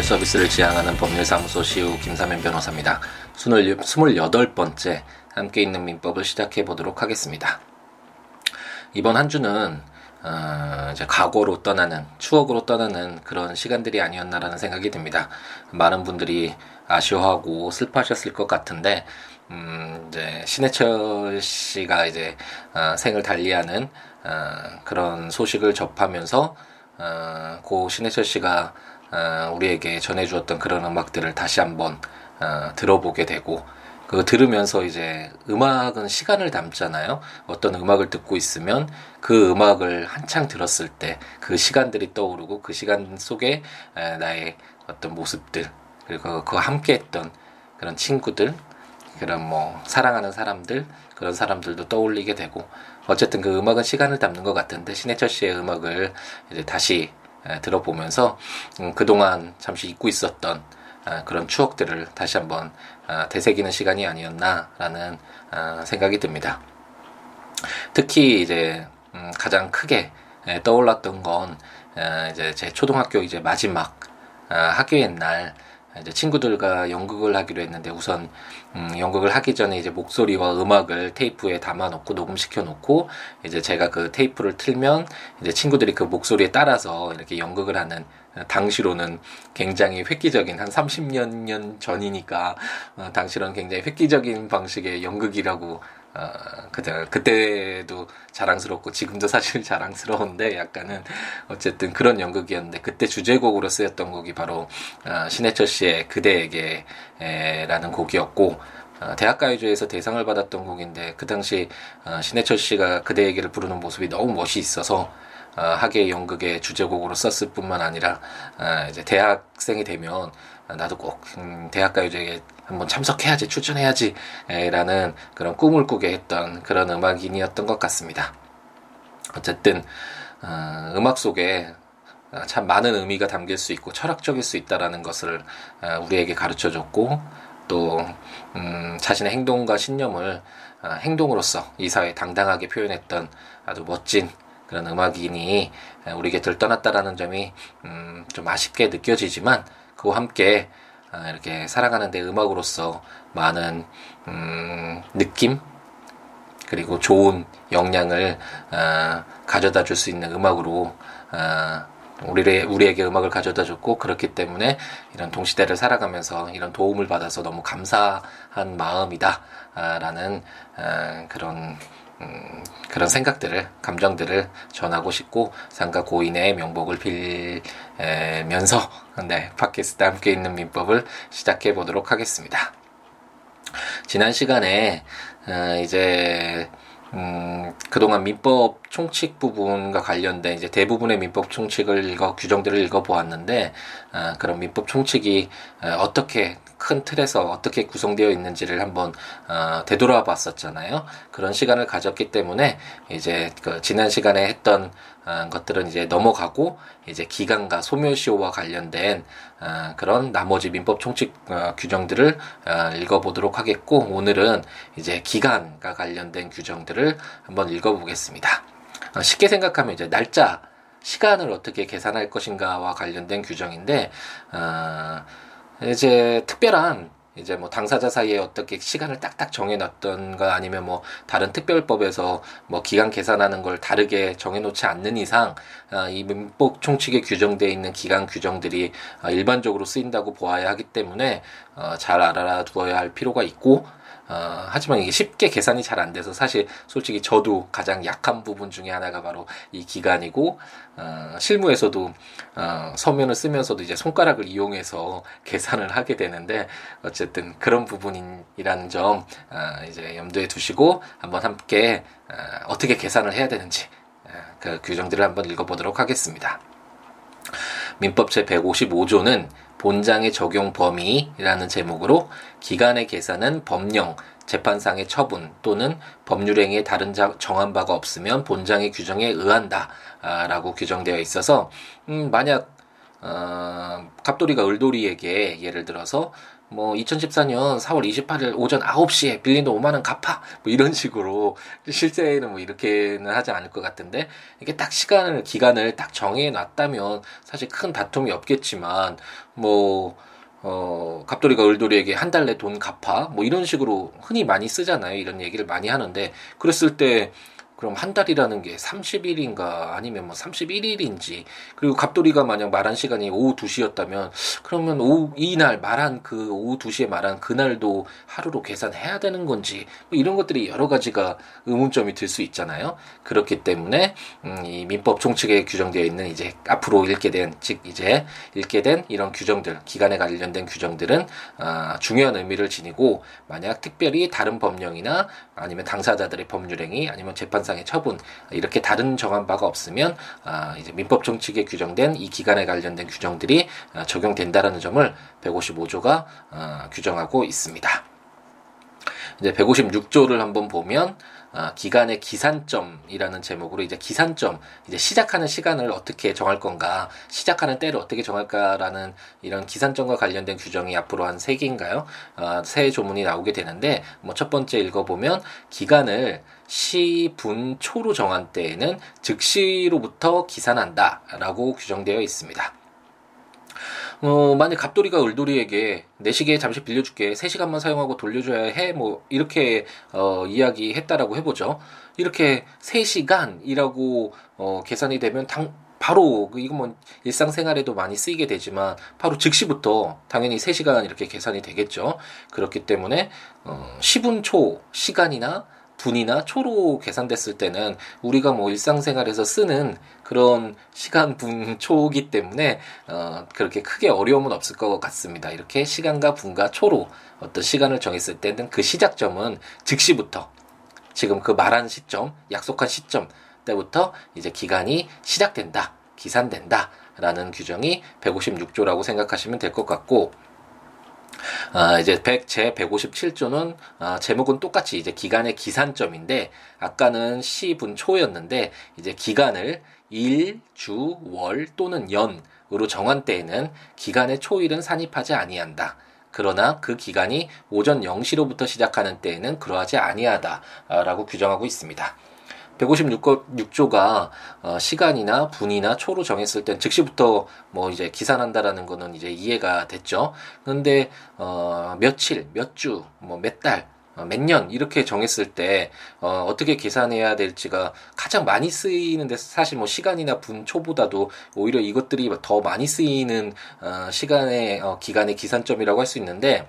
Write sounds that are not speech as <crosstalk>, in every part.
법률 서비스를 지향하는 법률사무소 시우 김사면 변호사입니다. 28번째 함께 있는 민법을 시작해 보도록 하겠습니다. 이번 한 주는 어, 이제 과거로 떠나는 추억으로 떠나는 그런 시간들이 아니었나라는 생각이 듭니다. 많은 분들이 아쉬워하고 슬퍼하셨을 것 같은데 음, 이제 신해철 씨가 이제 어, 생을 달리하는 어, 그런 소식을 접하면서 어, 고 신해철 씨가 어, 우리에게 전해주었던 그런 음악들을 다시 한번 어, 들어보게 되고 그 들으면서 이제 음악은 시간을 담잖아요. 어떤 음악을 듣고 있으면 그 음악을 한창 들었을 때 그 시간들이 떠오르고 그 시간 속에 나의 어떤 모습들 그리고 그 함께했던 그런 친구들 그런 뭐 사랑하는 사람들 그런 사람들도 떠올리게 되고 어쨌든 그 음악은 시간을 담는 것 같은데 신해철 씨의 음악을 이제 다시 들어보면서 음, 그동안 잠시 잊고 있었던 아, 그런 추억들을 다시 한번 아, 되새기는 시간이 아니었나라는 아, 생각이 듭니다. 특히 이제 음, 가장 크게 떠올랐던 건 이제 제 초등학교 이제 마지막 학교의 날 이제 친구들과 연극을 하기로 했는데 우선 음, 연극을 하기 전에 이제 목소리와 음악을 테이프에 담아 놓고 녹음시켜 놓고 이제 제가 그 테이프를 틀면 이제 친구들이 그 목소리에 따라서 이렇게 연극을 하는 당시로는 굉장히 획기적인 한 30년 년 전이니까 어, 당시로는 굉장히 획기적인 방식의 연극이라고 어, 그때, 그때도 자랑스럽고 지금도 사실 <laughs> 자랑스러운데 약간은 어쨌든 그런 연극이었는데 그때 주제곡으로 쓰였던 곡이 바로 어, 신해철 씨의 그대에게 라는 곡이었고 어, 대학가요제에서 대상을 받았던 곡인데 그 당시 어, 신해철 씨가 그대에게를 부르는 모습이 너무 멋이 있어서 어, 학예 연극의 주제곡으로 썼을 뿐만 아니라 어, 이제 대학생이 되면 나도 꼭 음, 대학가요제에 한번 참석해야지 출전해야지 라는 그런 꿈을 꾸게 했던 그런 음악인이었던 것 같습니다. 어쨌든 어, 음악 속에 참 많은 의미가 담길 수 있고 철학적일 수 있다라는 것을 어, 우리에게 가르쳐 줬고 또 음, 자신의 행동과 신념을 어, 행동으로서 이 사회에 당당하게 표현했던 아주 멋진 그런 음악인이 우리 곁을 떠났다라는 점이 음, 좀 아쉽게 느껴지지만 그와 함께 아, 이렇게 살아가는데 음악으로서 많은 음, 느낌 그리고 좋은 영향을 어, 가져다 줄 수 있는 음악으로 어, 우리를, 우리에게 음악을 가져다 줬고 그렇기 때문에 이런 동시대를 살아가면서 이런 도움을 받아서 너무 감사한 마음이다 라는 어, 그런 음, 그런 생각들을 감정들을 전하고 싶고 상가 고인의 명복을 빌면서 네 팟캐스트 함께 있는 민법을 시작해 보도록 하겠습니다. 지난 시간에 어, 이제 음, 그동안 민법 총칙 부분과 관련된 이제 대부분의 민법 총칙을 읽어 규정들을 읽어 보았는데 어, 그런 민법 총칙이 어, 어떻게 큰 틀에서 어떻게 구성되어 있는지를 한번 어, 되돌아 봤었잖아요. 그런 시간을 가졌기 때문에 이제 그 지난 시간에 했던 어, 것들은 이제 넘어가고 이제 기간과 소멸시효와 관련된 어, 그런 나머지 민법 총칙 어, 규정들을 어, 읽어보도록 하겠고 오늘은 이제 기간과 관련된 규정들을 한번 읽어보겠습니다. 어, 쉽게 생각하면 이제 날짜 시간을 어떻게 계산할 것인가와 관련된 규정인데 어, 이제 특별한 이제 뭐 당사자 사이에 어떻게 시간을 딱딱 정해놨던가 아니면 뭐 다른 특별법에서 뭐 기간 계산하는 걸 다르게 정해놓지 않는 이상 아, 이 민법 총칙에 규정되어 있는 기간 규정들이 아, 일반적으로 쓰인다고 보아야 하기 때문에 어, 잘 알아두어야 할 필요가 있고 어, 하지만 이게 쉽게 계산이 잘 안 돼서 사실 솔직히 저도 가장 약한 부분 중에 하나가 바로 이 기간이고 어, 실무에서도 어, 서면을 쓰면서도 이제 손가락을 이용해서 계산을 하게 되는데 어쨌든 그런 부분이라는 점 어, 이제 염두에 두시고 한번 함께 어, 어떻게 계산을 해야 되는지 어, 그 규정들을 한번 읽어보도록 하겠습니다. 민법 제 155조는 본장의 적용 범위라는 제목으로 기간의 계산은 법령, 재판상의 처분 또는 법률행위에 다른 정한 바가 없으면 본장의 규정에 의한다라고 규정되어 있어서 음, 만약 어, 갑돌이가 을돌이에게 예를 들어서 뭐 2014년 4월 28일 오전 9시에 빌린 돈 5만 원 갚아 뭐 이런 식으로 실제는 뭐 이렇게는 하지 않을 것 같은데 이게 딱 시간을 기간을 딱 정해 놨다면 사실 큰 다툼이 없겠지만 뭐 어, 갑돌이가 을돌이에게 한 달 내 돈 갚아 뭐 이런 식으로 흔히 많이 쓰잖아요. 이런 얘기를 많이 하는데 그랬을 때 그럼 한 달이라는 게 30일인가 아니면 뭐 31일인지 그리고 갑돌이가 만약 말한 시간이 오후 2시였다면 그러면 오후 이날 말한 그 오후 2시에 말한 그날도 하루로 계산해야 되는 건지 뭐 이런 것들이 여러 가지가 의문점이 들 수 있잖아요. 그렇기 때문에 음, 이 민법 총칙에 규정되어 있는 이제 앞으로 읽게 된 즉 이제 읽게 된 이런 규정들 기간에 관련된 규정들은 아, 중요한 의미를 지니고 만약 특별히 다른 법령이나 아니면 당사자들의 법률행위 아니면 재판사 법상의 처분 이렇게 다른 정한 바가 없으면 아, 이제 민법 정칙에 규정된 이 기간에 관련된 규정들이 아, 적용된다라는 점을 155조가 아, 규정하고 있습니다. 이제 156조를 한번 보면 아, 기간의 기산점이라는 제목으로 이제 기산점 이제 시작하는 시간을 어떻게 정할 건가 시작하는 때를 어떻게 정할까라는 이런 기산점과 관련된 규정이 앞으로 한 세 개인가요? 아, 세 조문이 나오게 되는데 뭐 첫 번째 읽어보면 기간을 시, 분, 초로 정한 때에는 즉시로부터 기산한다라고 규정되어 있습니다. 어, 만약 갑돌이가 을돌이에게 내 시계 잠시 빌려줄게. 3시간만 사용하고 돌려줘야 해. 뭐, 이렇게, 어, 이야기했다라고 해보죠. 이렇게 3시간이라고, 어, 계산이 되면 당, 바로, 그 이건 뭐, 일상생활에도 많이 쓰이게 되지만, 바로 즉시부터 당연히 3시간 이렇게 계산이 되겠죠. 그렇기 때문에, 어, 10분 초 시간이나 분이나 초로 계산됐을 때는 우리가 뭐 일상생활에서 쓰는 그런 시간 분 <laughs> 초기 때문에 어 그렇게 크게 어려움은 없을 것 같습니다. 이렇게 시간과 분과 초로 어떤 시간을 정했을 때는 그 시작점은 즉시부터 지금 그 말한 시점, 약속한 시점 때부터 이제 기간이 시작된다, 기산된다라는 규정이 156조라고 생각하시면 될 것 같고 아, 이제 100, 제 157조는 아, 제목은 똑같이 이제 기간의 기산점인데 아까는 시분 초였는데 이제 기간을 일, 주, 월 또는 연으로 정한 때에는 기간의 초일은 산입하지 아니한다. 그러나 그 기간이 오전 0시로부터 시작하는 때에는 그러하지 아니하다라고 규정하고 있습니다. 156조가 어, 시간이나 분이나 초로 정했을 땐 즉시부터 뭐 이제 기산한다라는 거는 이제 이해가 됐죠. 그런데 어, 며칠, 몇 주, 뭐 몇 달, 어, 몇년 이렇게 정했을 때 어, 어떻게 계산해야 될지가 가장 많이 쓰이는데 사실 뭐 시간이나 분 초보다도 오히려 이것들이 더 많이 쓰이는 어, 시간의 어, 기간의 기산점이라고 할 수 있는데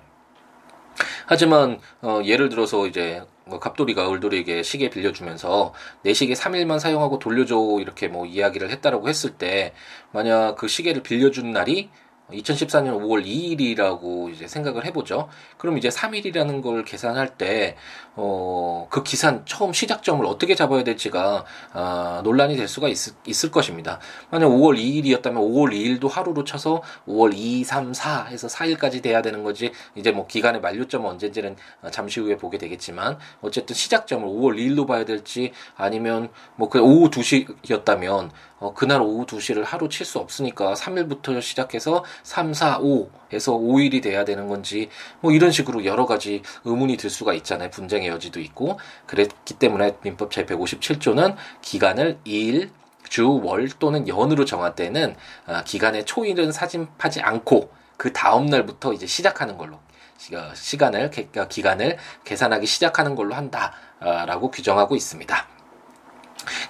하지만 어, 예를 들어서 이제 뭐 갑돌이가 을돌이에게 시계 빌려주면서 내 시계 3일만 사용하고 돌려줘 이렇게 뭐 이야기를 했다라고 했을 때 만약 그 시계를 빌려준 날이 2014년 5월 2일이라고 이제 생각을 해보죠. 그럼 이제 3일이라는 걸 계산할 때, 어, 그 기산 처음 시작점을 어떻게 잡아야 될지가, 아, 논란이 될 수가 있, 있을 것입니다. 만약 5월 2일이었다면 5월 2일도 하루로 쳐서 5월 2, 3, 4 해서 4일까지 돼야 되는 거지, 이제 뭐 기간의 만료점은 언제인지는 잠시 후에 보게 되겠지만, 어쨌든 시작점을 5월 2일로 봐야 될지, 아니면 뭐 그 오후 2시였다면, 어, 그날 오후 2시를 하루 칠 수 없으니까 3일부터 시작해서 3, 4, 5 에서 5일이 돼야 되는 건지 뭐 이런 식으로 여러 가지 의문이 들 수가 있잖아요. 분쟁의 여지도 있고 그랬기 때문에 민법 제157조는 기간을 일, 주, 월 또는 연으로 정할 때는 아, 기간의 초일은 사진하지 않고 그 다음 날부터 이제 시작하는 걸로 시간을 기간을 계산하기 시작하는 걸로 한다라고 규정하고 있습니다.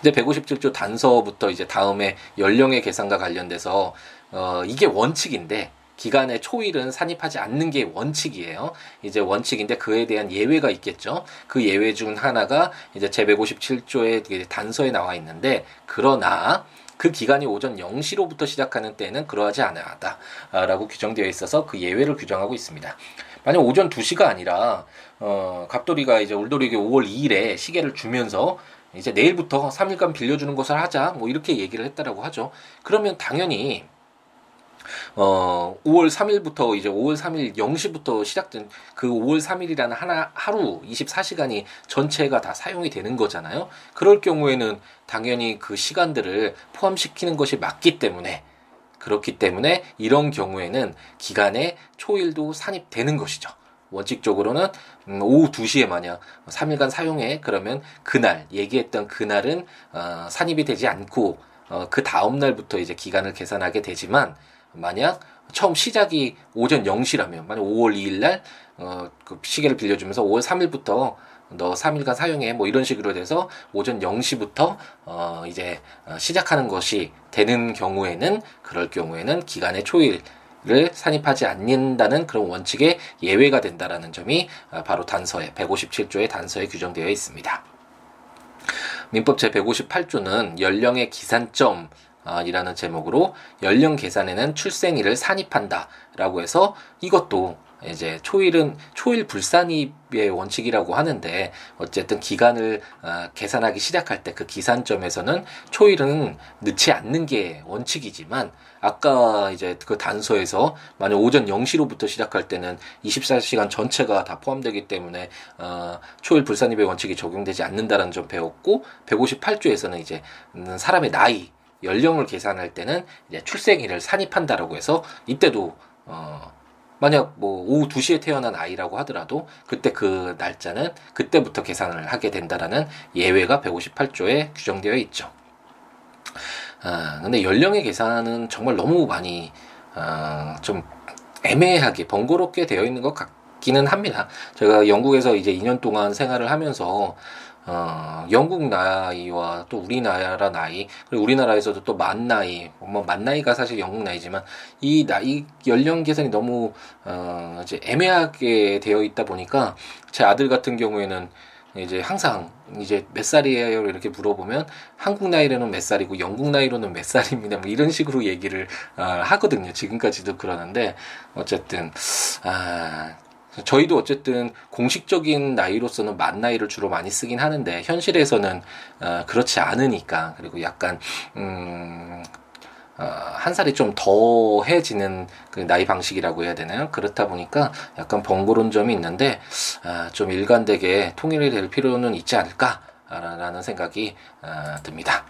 이제 157조 단서부터 이제 다음에 연령의 계산과 관련돼서 어 이게 원칙인데 기간의 초일은 산입하지 않는 게 원칙이에요. 이제 원칙인데 그에 대한 예외가 있겠죠. 그 예외 중 하나가 이제 제157조의 단서에 나와 있는데 그러나 그 기간이 오전 0시로부터 시작하는 때는 그러하지 않아야하다라고 규정되어 있어서 그 예외를 규정하고 있습니다. 만약 오전 2시가 아니라 어 갑돌이가 이제 올돌이에게 5월 2일에 시계를 주면서 이제 내일부터 3일간 빌려주는 것을 하자 뭐 이렇게 얘기를 했다라고 하죠. 그러면 당연히 어 5월 3일부터 이제 5월 3일 0시부터 시작된 그 5월 3일이라는 하나 하루 24시간이 전체가 다 사용이 되는 거잖아요. 그럴 경우에는 당연히 그 시간들을 포함시키는 것이 맞기 때문에 그렇기 때문에 이런 경우에는 기간에 초일도 산입되는 것이죠. 원칙적으로는 음, 오후 2시에 만약 3일간 사용해 그러면 그날 얘기했던 그날은 어, 산입이 되지 않고 어, 그 다음 날부터 이제 기간을 계산하게 되지만 만약 처음 시작이 오전 0시라면 만약 5월 2일 날 어, 그 시계를 빌려주면서 5월 3일부터 너 3일간 사용해 뭐 이런 식으로 돼서 오전 0시부터 어 이제 어, 시작하는 것이 되는 경우에는 그럴 경우에는 기간의 초일 을 산입하지 않는다는 그런 원칙에 예외가 된다라는 점이 어, 바로 단서에 157조의 단서에 규정되어 있습니다. 민법 제 158조는 연령의 기산점 이라는 제목으로 연령 계산에는 출생일을 산입한다 라고 해서 이것도 이제 초일은 초일 불산입의 원칙이라고 하는데 어쨌든 기간을 어, 계산하기 시작할 때 그 기산점에서는 초일은 넣지 않는 게 원칙이지만 아까 이제 그 단서에서 만약 오전 0시로부터 시작할 때는 24시간 전체가 다 포함되기 때문에 어, 초일 불산입의 원칙이 적용되지 않는다는 점 배웠고 158조에서는 이제 사람의 나이 연령을 계산할 때는 이제 출생일을 산입한다라고 해서 이때도 어 만약 뭐 오후 2시에 태어난 아이라고 하더라도 그때 그 날짜는 그때부터 계산을 하게 된다라는 예외가 158조에 규정되어 있죠. 아, 근데 연령의 계산은 정말 너무 많이 아, 좀 애매하게 번거롭게 되어 있는 것 같기는 합니다. 제가 영국에서 이제 2년 동안 생활을 하면서 어, 영국 나이와 또 우리나라 나이, 그리고 우리나라에서도 또 만 나이, 뭐 만 나이가 사실 영국 나이지만 이 나이 연령 계산이 너무 어, 이제 애매하게 되어 있다 보니까 제 아들 같은 경우에는 이제 항상 이제 몇 살이에요? 이렇게 물어보면 한국 나이로는 몇 살이고 영국 나이로는 몇 살입니다. 뭐 이런 식으로 얘기를 어, 하거든요. 지금까지도 그러는데 어쨌든 아 저희도 어쨌든 공식적인 나이로서는 만 나이를 주로 많이 쓰긴 하는데 현실에서는 어, 그렇지 않으니까 그리고 약간 음, 어, 한 살이 좀 더해지는 그 나이 방식이라고 해야 되나요? 그렇다 보니까 약간 번거로운 점이 있는데 아, 좀 일관되게 통일이 될 필요는 있지 않을까라는 생각이 아, 듭니다.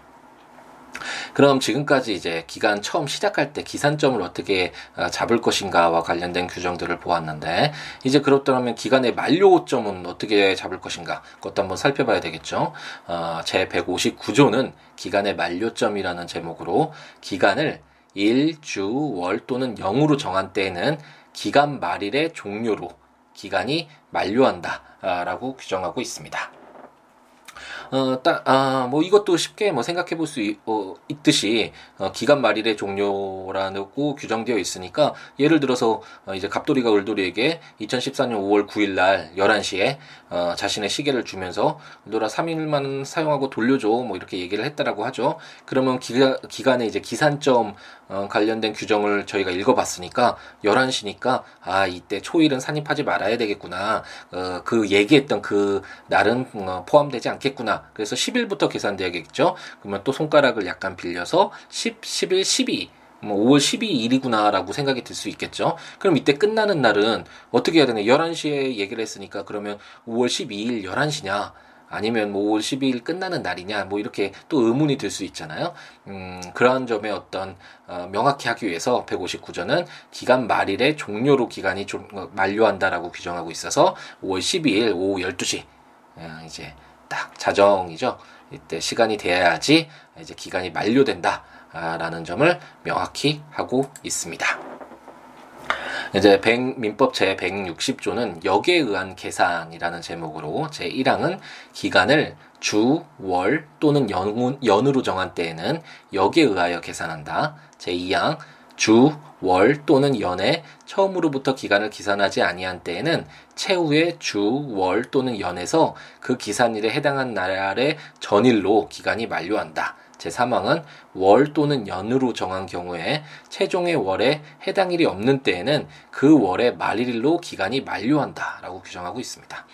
그럼 지금까지 이제 기간 처음 시작할 때 기산점을 어떻게 어, 잡을 것인가와 관련된 규정들을 보았는데 이제 그렇다면 기간의 만료점은 어떻게 잡을 것인가 그것도 한번 살펴봐야 되겠죠. 어, 제 159조는 기간의 만료점이라는 제목으로 기간을 일, 주, 월 또는 영으로 정한 때에는 기간 말일의 종료로 기간이 만료한다라고 규정하고 있습니다. 어, 따, 아, 뭐 이것도 쉽게 뭐 생각해 볼 수 어, 있듯이 어, 기간 말일의 종료라고 규정되어 있으니까 예를 들어서 어, 이제 갑돌이가 을돌이에게 2014년 5월 9일 날 11시에 어, 자신의 시계를 주면서 을돌아 3일만 사용하고 돌려줘 뭐 이렇게 얘기를 했다라고 하죠. 그러면 기가, 기간에 이제 기산점 어, 관련된 규정을 저희가 읽어봤으니까 11시니까 아 이때 초일은 산입하지 말아야 되겠구나 어, 그 얘기했던 그 날은 어, 포함되지 않겠 구나 그래서 10일부터 계산돼야겠죠 그러면 또 손가락을 약간 빌려서 10, 11, 12 뭐 5월 12일이구나라고 생각이 들 수 있겠죠. 그럼 이때 끝나는 날은 어떻게 해야 되나? 11시에 얘기를 했으니까 그러면 5월 12일 11시냐? 아니면 뭐 5월 12일 끝나는 날이냐 뭐 이렇게 또 의문이 들 수 있잖아요. 음, 그러한 점에 어떤 어, 명확히 하기 위해서 159조는 기간 말일의 종료로 기간이 좀 어, 만료한다라고 규정하고 있어서 5월 12일 오후 12시 어, 이제 딱 자정이죠. 이때 시간이 돼야지 이제 기간이 만료된다라는 점을 명확히 하고 있습니다. 이제 100, 민법 제 160조는 역에 의한 계산이라는 제목으로 제 1항은 기간을 주, 월 또는 연, 연으로 정한 때에는 역에 의하여 계산한다. 제 2항 주, 월 또는 연에 처음으로부터 기간을 기산하지 아니한 때에는 최후의 주, 월 또는 연에서 그 기산일에 해당한 날의 전일로 기간이 만료한다. 제3항은 월 또는 연으로 정한 경우에 최종의 월에 해당일이 없는 때에는 그 월의 말일로 기간이 만료한다 라고 규정하고 있습니다.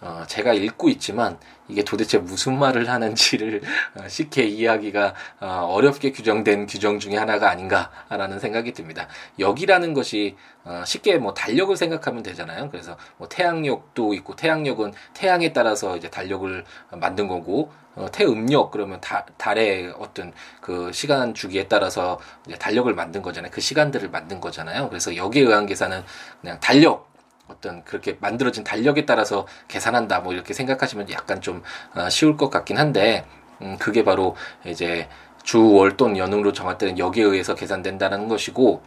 어, 제가 읽고 있지만 이게 도대체 무슨 말을 하는지를 어, 쉽게 이해하기가 어, 어렵게 규정된 규정 중에 하나가 아닌가라는 생각이 듭니다. 역이라는 것이 어, 쉽게 뭐 달력을 생각하면 되잖아요. 그래서 뭐 태양력도 있고 태양력은 태양에 따라서 이제 달력을 만든 거고 어, 태음력 그러면 다, 달의 어떤 그 시간 주기에 따라서 이제 달력을 만든 거잖아요. 그 시간들을 만든 거잖아요. 그래서 여기에 의한 계산은 그냥 달력 어떤 그렇게 만들어진 달력에 따라서 계산한다 뭐 이렇게 생각하시면 약간 좀 어, 쉬울 것 같긴 한데 음, 그게 바로 이제 주, 월 또는 연응으로 정할 때는 여기에 의해서 계산된다는 것이고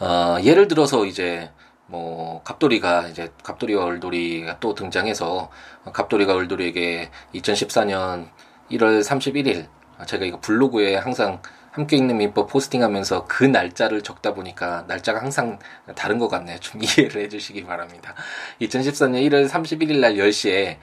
어, 예를 들어서 이제 뭐 갑돌이가 이제 갑돌이와 얼돌이가 또 등장해서 갑돌이가 얼돌이에게 2014년 1월 31일 제가 이거 블로그에 항상 함께 읽는 민법 포스팅하면서 그 날짜를 적다 보니까 날짜가 항상 다른 것 같네요. 좀 <laughs> 이해를 해주시기 바랍니다. 2014년 1월 31일 날 10시에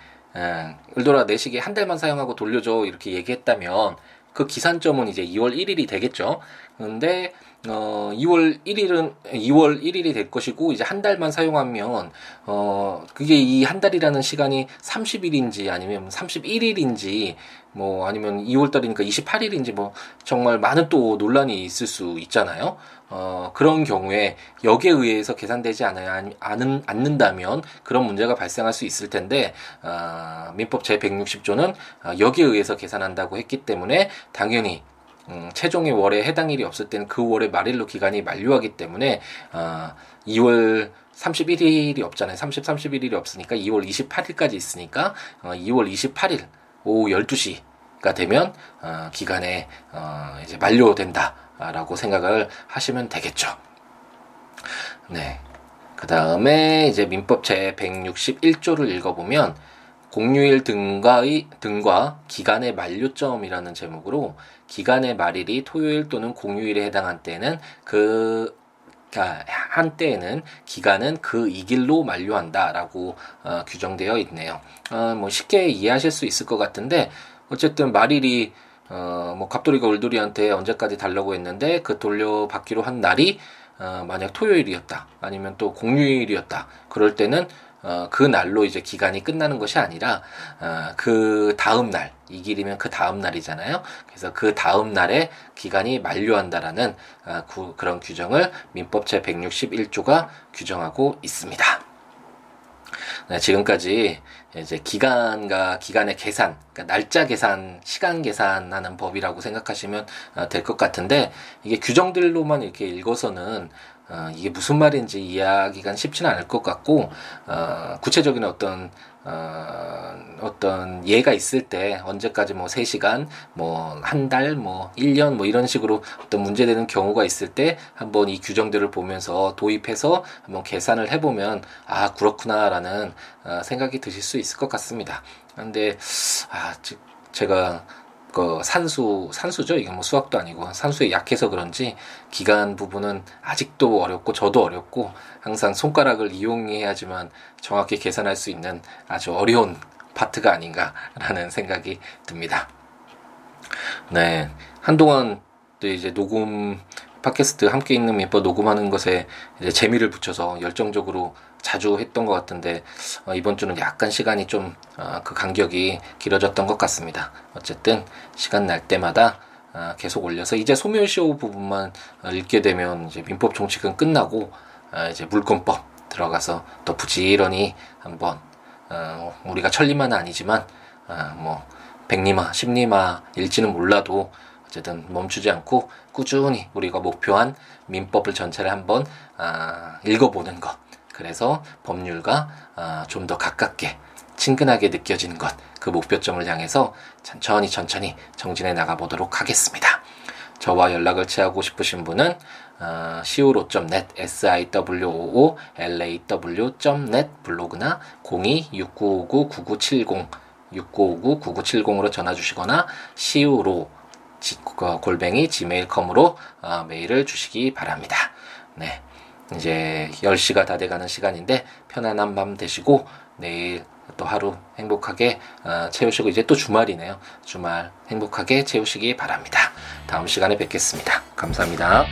을돌아 내 시계 한 달만 사용하고 돌려줘 이렇게 얘기했다면 그 기산점은 이제 2월 1일이 되겠죠. 근데 어 2월 1일은 2월 1일이 될 것이고 이제 한 달만 사용하면 어 그게 이 한 달이라는 시간이 30일인지 아니면 31일인지 뭐 아니면 2월 달이니까 28일인지 뭐 정말 많은 또 논란이 있을 수 있잖아요. 어 그런 경우에 여기에 의해서 계산되지 않아야 않은 않는다면 그런 문제가 발생할 수 있을 텐데 어 민법 제 160조는 어, 여기에 의해서 계산한다고 했기 때문에 당연히 음, 최종의 월에 해당일이 없을 때는 그 월의 말일로 기간이 만료하기 때문에 어, 2월 31일이 없잖아요. 30, 31일이 없으니까 2월 28일까지 있으니까 어, 2월 28일 오후 12시가 되면 어, 기간에 어, 이제 만료된다라고 생각을 하시면 되겠죠. 네. 그 다음에 이제 민법 제 161조를 읽어보면 공휴일 등과의 등과 기간의 만료점이라는 제목으로 기간의 말일이 토요일 또는 공휴일에 해당한 때는 그 한때에는 기간은 그 이 길로 만료한다라고 어, 규정되어 있네요. 어, 뭐 쉽게 이해하실 수 있을 것 같은데 어쨌든 말일이 어, 뭐 갑돌이가 울돌이한테 언제까지 달라고 했는데 그 돌려받기로 한 날이 어, 만약 토요일이었다 아니면 또 공휴일이었다 그럴 때는 어, 그 날로 이제 기간이 끝나는 것이 아니라 어, 그 다음 날, 이 길이면 그 다음 날이잖아요. 그래서 그 다음 날에 기간이 만료한다라는 어, 구, 그런 규정을 민법 제 161조가 규정하고 있습니다. 네, 지금까지 이제 기간과 기간의 계산, 그러니까 날짜 계산, 시간 계산하는 법이라고 생각하시면 어, 될것 같은데 이게 규정들로만 이렇게 읽어서는 어, 이게 무슨 말인지 이해하기가 쉽지는 않을 것 같고 어, 구체적인 어떤 어, 어떤 예가 있을 때 언제까지 뭐 3시간, 뭐 한 달, 뭐 1년 뭐 이런 식으로 어떤 문제되는 경우가 있을 때 한번 이 규정들을 보면서 도입해서 한번 계산을 해보면 아 그렇구나라는 어, 생각이 드실 수 있을 것 같습니다. 근데 아 제가 그 산수 산수죠 이게 뭐 수학도 아니고 산수에 약해서 그런지 기간 부분은 아직도 어렵고 저도 어렵고 항상 손가락을 이용해야지만 정확히 계산할 수 있는 아주 어려운 파트가 아닌가라는 생각이 듭니다. 네 한동안 또 이제 녹음 팟캐스트 함께 있는 민법 녹음하는 것에 재미를 붙여서 열정적으로 자주 했던 것 같은데 어, 이번 주는 약간 시간이 좀그 어, 간격이 길어졌던 것 같습니다. 어쨌든 시간 날 때마다 어, 계속 올려서 이제 소멸시효 부분만 어, 읽게 되면 이제 민법 총칙은 끝나고 어, 이제 물권법 들어가서 더 부지런히 한번 어, 우리가 천리만은 아니지만 뭐 백리마, 십리마 일지는 몰라도 어쨌든 멈추지 않고 꾸준히 우리가 목표한 민법을 전체를 한번 아, 읽어보는 것 그래서 법률과 어, 좀더 가깝게 친근하게 느껴지는 것, 그 목표점을 향해서 천천히 천천히 정진해 나가 보도록 하겠습니다. 저와 연락을 취하고 싶으신 분은 어, siwo.net, siwo.law.net 블로그나 02-6959-9970, 6959-9970으로 전화 주시거나 siwo 골뱅이 gmail.com으로 어, 메일을 주시기 바랍니다. 네. 이제 10시가 다 돼가는 시간인데 편안한 밤 되시고 내일 또 하루 행복하게 어, 채우시고 이제 또 주말이네요. 주말 행복하게 채우시기 바랍니다. 다음 시간에 뵙겠습니다. 감사합니다.